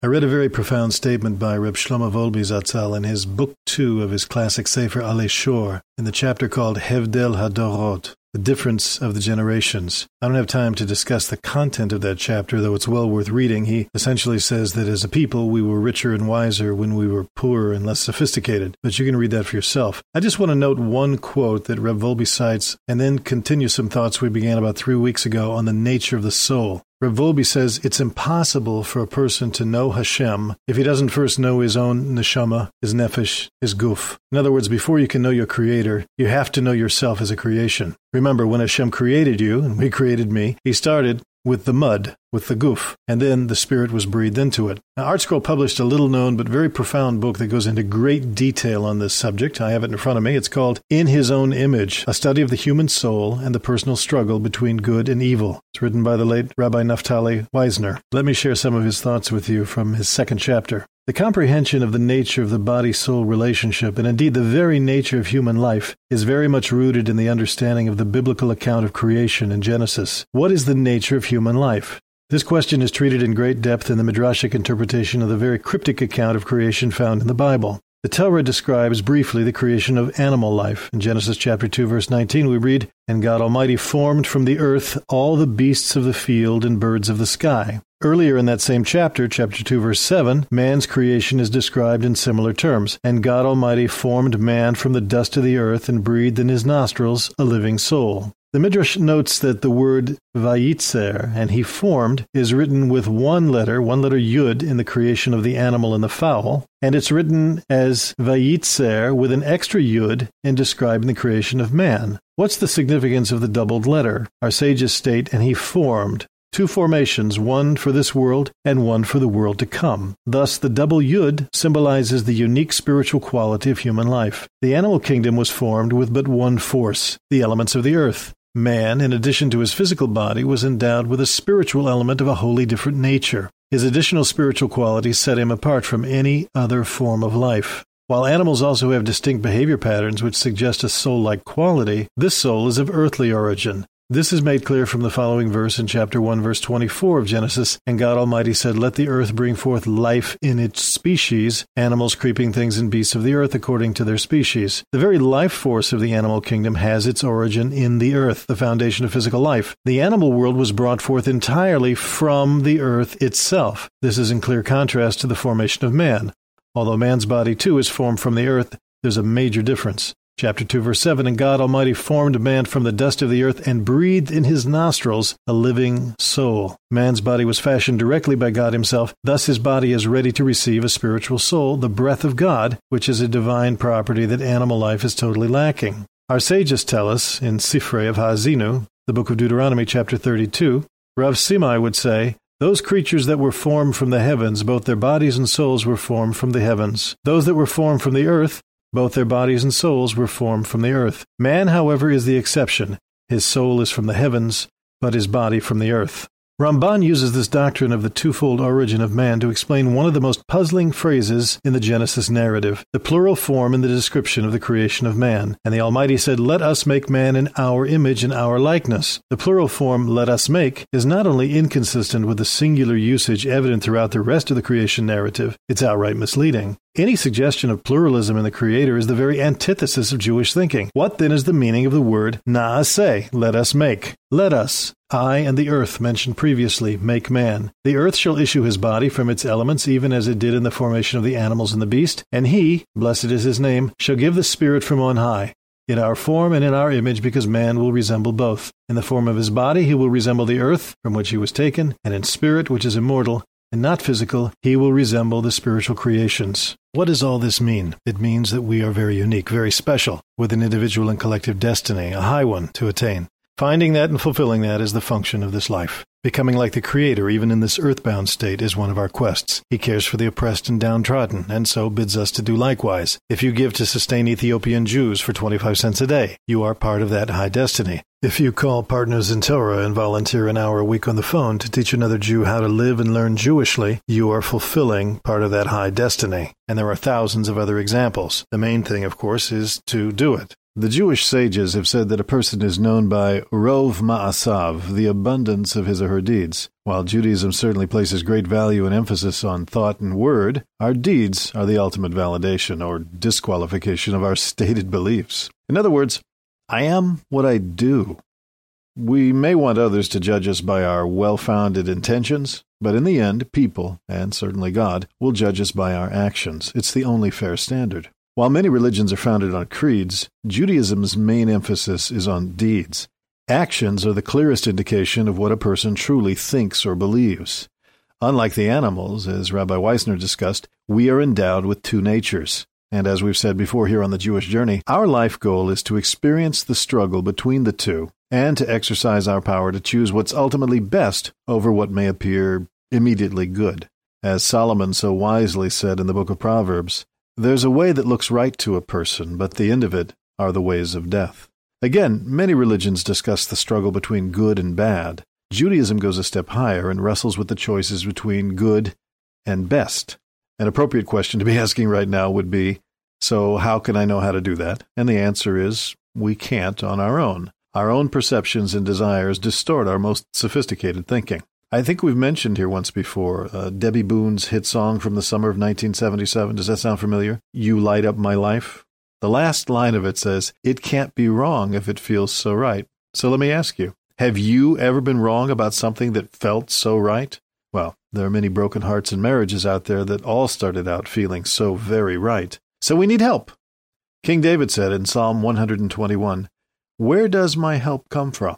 I read a very profound statement by Reb Shlomo Wolbe Zatzal in his book two of his classic Sefer Alei Shor in the chapter called Hevdel Hadorot, the difference of the generations. I don't have time to discuss the content of that chapter, though it's well worth reading. He essentially says that as a people, we were richer and wiser when we were poorer and less sophisticated. But you can read that for yourself. I just want to note one quote that Reb Wolbe cites and then continue some thoughts we began about three weeks ago on the nature of the soul. Reb says it's impossible for a person to know Hashem if he doesn't first know his own neshama, his nefesh, his guf. In other words, before you can know your creator, you have to know yourself as a creation. Remember, when Hashem created you, and we created me, he started with the mud, with the guf, and then the spirit was breathed into it. Now, ArtScroll published a little known but very profound book that goes into great detail on this subject. I have it in front of me. It's called In His Own Image, a study of the human soul and the personal struggle between good and evil. It's written by the late Rabbi Naftali Weisner. Let me share some of his thoughts with you from his second chapter. The comprehension of the nature of the body soul relationship, and indeed the very nature of human life, is very much rooted in the understanding of the biblical account of creation in Genesis. What is the nature of human life? This question is treated in great depth in the Midrashic interpretation of the very cryptic account of creation found in the Bible. The Torah describes briefly the creation of animal life. In Genesis chapter 2 verse 19 we read, "And God Almighty formed from the earth all the beasts of the field and birds of the sky." Earlier in that same chapter, chapter 2, verse 7, man's creation is described in similar terms. And God Almighty formed man from the dust of the earth and breathed in his nostrils a living soul. The Midrash notes that the word vayitzer, and he formed, is written with one letter, one letter yud, in the creation of the animal and the fowl, and it's written as vayitzer with an extra yud in describing the creation of man. What's the significance of the doubled letter? Our sages state, and he formed. Two formations, one for this world and one for the world to come. Thus, the double Yud symbolizes the unique spiritual quality of human life. The animal kingdom was formed with but one force, the elements of the earth. Man, in addition to his physical body, was endowed with a spiritual element of a wholly different nature. His additional spiritual qualities set him apart from any other form of life. While animals also have distinct behavior patterns which suggest a soul like quality, this soul is of earthly origin. This is made clear from the following verse in chapter 1, verse 24 of Genesis. And God Almighty said, Let the earth bring forth life in its species, animals, creeping things, and beasts of the earth according to their species. The very life force of the animal kingdom has its origin in the earth, the foundation of physical life. The animal world was brought forth entirely from the earth itself. This is in clear contrast to the formation of man. Although man's body too is formed from the earth, there's a major difference. Chapter 2, verse 7 And God Almighty formed man from the dust of the earth and breathed in his nostrils a living soul. Man's body was fashioned directly by God Himself. Thus, his body is ready to receive a spiritual soul, the breath of God, which is a divine property that animal life is totally lacking. Our sages tell us in Sifrei of Ha'azinu, the book of Deuteronomy, chapter 32, Rav Simai would say, those creatures that were formed from the heavens, both their bodies and souls were formed from the heavens. Those that were formed from the earth, both their bodies and souls were formed from the earth. Man, however, is the exception. His soul is from the heavens, but his body from the earth. Ramban uses this doctrine of the twofold origin of man to explain one of the most puzzling phrases in the Genesis narrative, the plural form in the description of the creation of man. And the Almighty said, Let us make man in our image and our likeness. The plural form, let us make, is not only inconsistent with the singular usage evident throughout the rest of the creation narrative, it's outright misleading. Any suggestion of pluralism in the Creator is the very antithesis of Jewish thinking. What then is the meaning of the word naaseh, let us make? Let us, I and the earth mentioned previously, make man. The earth shall issue his body from its elements, even as it did in the formation of the animals and the beast, and he, blessed is his name, shall give the Spirit from on high. In our form and in our image, because man will resemble both. In the form of his body, he will resemble the earth, from which he was taken, and in spirit, which is immortal, and not physical, he will resemble the spiritual creations. What does all this mean? It means that we are very unique, very special, with an individual and collective destiny, a high one to attain. Finding that and fulfilling that is the function of this life. Becoming like the Creator, even in this earthbound state, is one of our quests. He cares for the oppressed and downtrodden, and so bids us to do likewise. If you give to sustain Ethiopian Jews for 25 cents a day, you are part of that high destiny. If you call Partners in Torah and volunteer an hour a week on the phone to teach another Jew how to live and learn Jewishly, you are fulfilling part of that high destiny. And there are thousands of other examples. The main thing, of course, is to do it. The Jewish sages have said that a person is known by rov ma'asav, the abundance of his or her deeds. While Judaism certainly places great value and emphasis on thought and word, our deeds are the ultimate validation or disqualification of our stated beliefs. In other words, I am what I do. We may want others to judge us by our well founded intentions, but in the end, people, and certainly God, will judge us by our actions. It's the only fair standard. While many religions are founded on creeds, Judaism's main emphasis is on deeds. Actions are the clearest indication of what a person truly thinks or believes. Unlike the animals, as Rabbi Weisner discussed, we are endowed with two natures. And as we've said before here on the Jewish journey, our life goal is to experience the struggle between the two and to exercise our power to choose what's ultimately best over what may appear immediately good. As Solomon so wisely said in the book of Proverbs, there's a way that looks right to a person, but the end of it are the ways of death. Again, many religions discuss the struggle between good and bad. Judaism goes a step higher and wrestles with the choices between good and best. An appropriate question to be asking right now would be so, how can I know how to do that? And the answer is we can't on our own. Our own perceptions and desires distort our most sophisticated thinking. I think we've mentioned here once before uh, Debby Boone's hit song from the summer of 1977. Does that sound familiar? You Light Up My Life. The last line of it says, It can't be wrong if it feels so right. So let me ask you Have you ever been wrong about something that felt so right? Well, there are many broken hearts and marriages out there that all started out feeling so very right. So we need help. King David said in Psalm 121, Where does my help come from?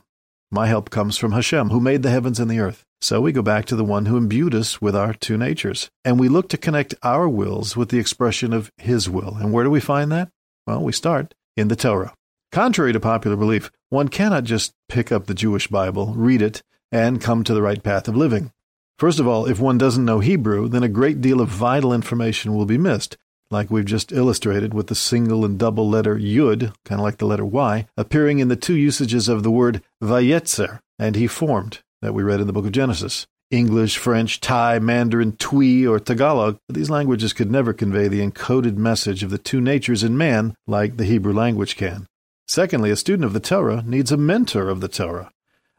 My help comes from Hashem, who made the heavens and the earth. So we go back to the one who imbued us with our two natures, and we look to connect our wills with the expression of his will. And where do we find that? Well, we start in the Torah. Contrary to popular belief, one cannot just pick up the Jewish Bible, read it, and come to the right path of living. First of all, if one doesn't know Hebrew, then a great deal of vital information will be missed, like we've just illustrated with the single and double letter yud, kind of like the letter y, appearing in the two usages of the word vayetzer, and he formed, that we read in the book of Genesis. English, French, Thai, Mandarin, Twi, or Tagalog, these languages could never convey the encoded message of the two natures in man like the Hebrew language can. Secondly, a student of the Torah needs a mentor of the Torah.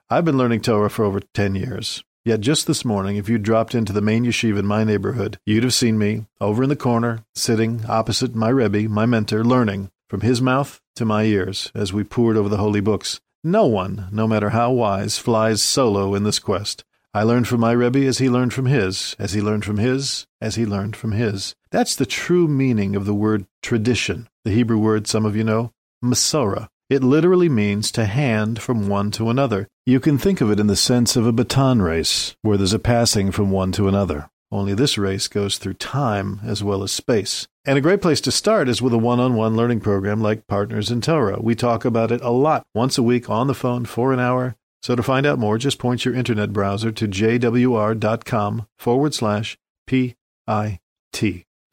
I've been learning Torah for over 10 years. Yet just this morning, if you'd dropped into the main yeshiva in my neighborhood, you'd have seen me over in the corner, sitting opposite my Rebbe, my mentor, learning from his mouth to my ears as we pored over the holy books. No one, no matter how wise, flies solo in this quest. I learned from my Rebbe as he learned from his, as he learned from his, as he learned from his. That's the true meaning of the word tradition, the Hebrew word some of you know, Masorah. It literally means to hand from one to another. You can think of it in the sense of a baton race, where there's a passing from one to another. Only this race goes through time as well as space. And a great place to start is with a one on one learning program like Partners in Torah. We talk about it a lot, once a week on the phone for an hour. So to find out more, just point your internet browser to jwr.com forward slash PIT.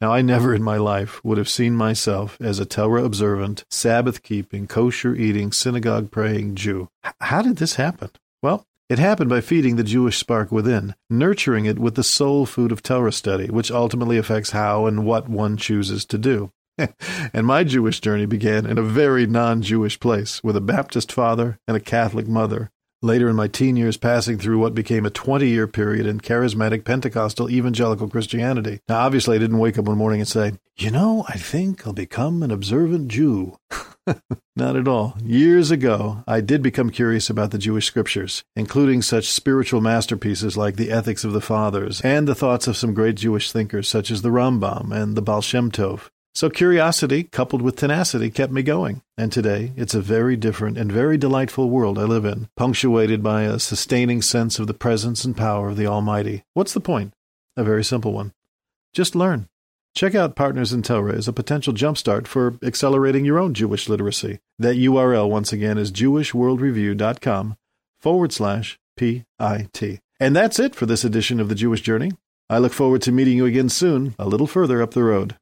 Now, I never in my life would have seen myself as a Torah observant, Sabbath keeping, kosher eating, synagogue praying Jew. H- how did this happen? Well, it happened by feeding the Jewish spark within, nurturing it with the soul food of Torah study, which ultimately affects how and what one chooses to do. and my Jewish journey began in a very non Jewish place with a Baptist father and a Catholic mother. Later in my teen years, passing through what became a 20 year period in charismatic Pentecostal evangelical Christianity. Now, obviously, I didn't wake up one morning and say, You know, I think I'll become an observant Jew. Not at all. Years ago, I did become curious about the Jewish scriptures, including such spiritual masterpieces like the Ethics of the Fathers and the thoughts of some great Jewish thinkers such as the Rambam and the Baal Shem Tov. So curiosity coupled with tenacity kept me going. And today, it's a very different and very delightful world I live in, punctuated by a sustaining sense of the presence and power of the Almighty. What's the point? A very simple one. Just learn. Check out Partners in Torah as a potential jumpstart for accelerating your own Jewish literacy. That URL, once again, is jewishworldreview.com forward slash PIT. And that's it for this edition of The Jewish Journey. I look forward to meeting you again soon, a little further up the road.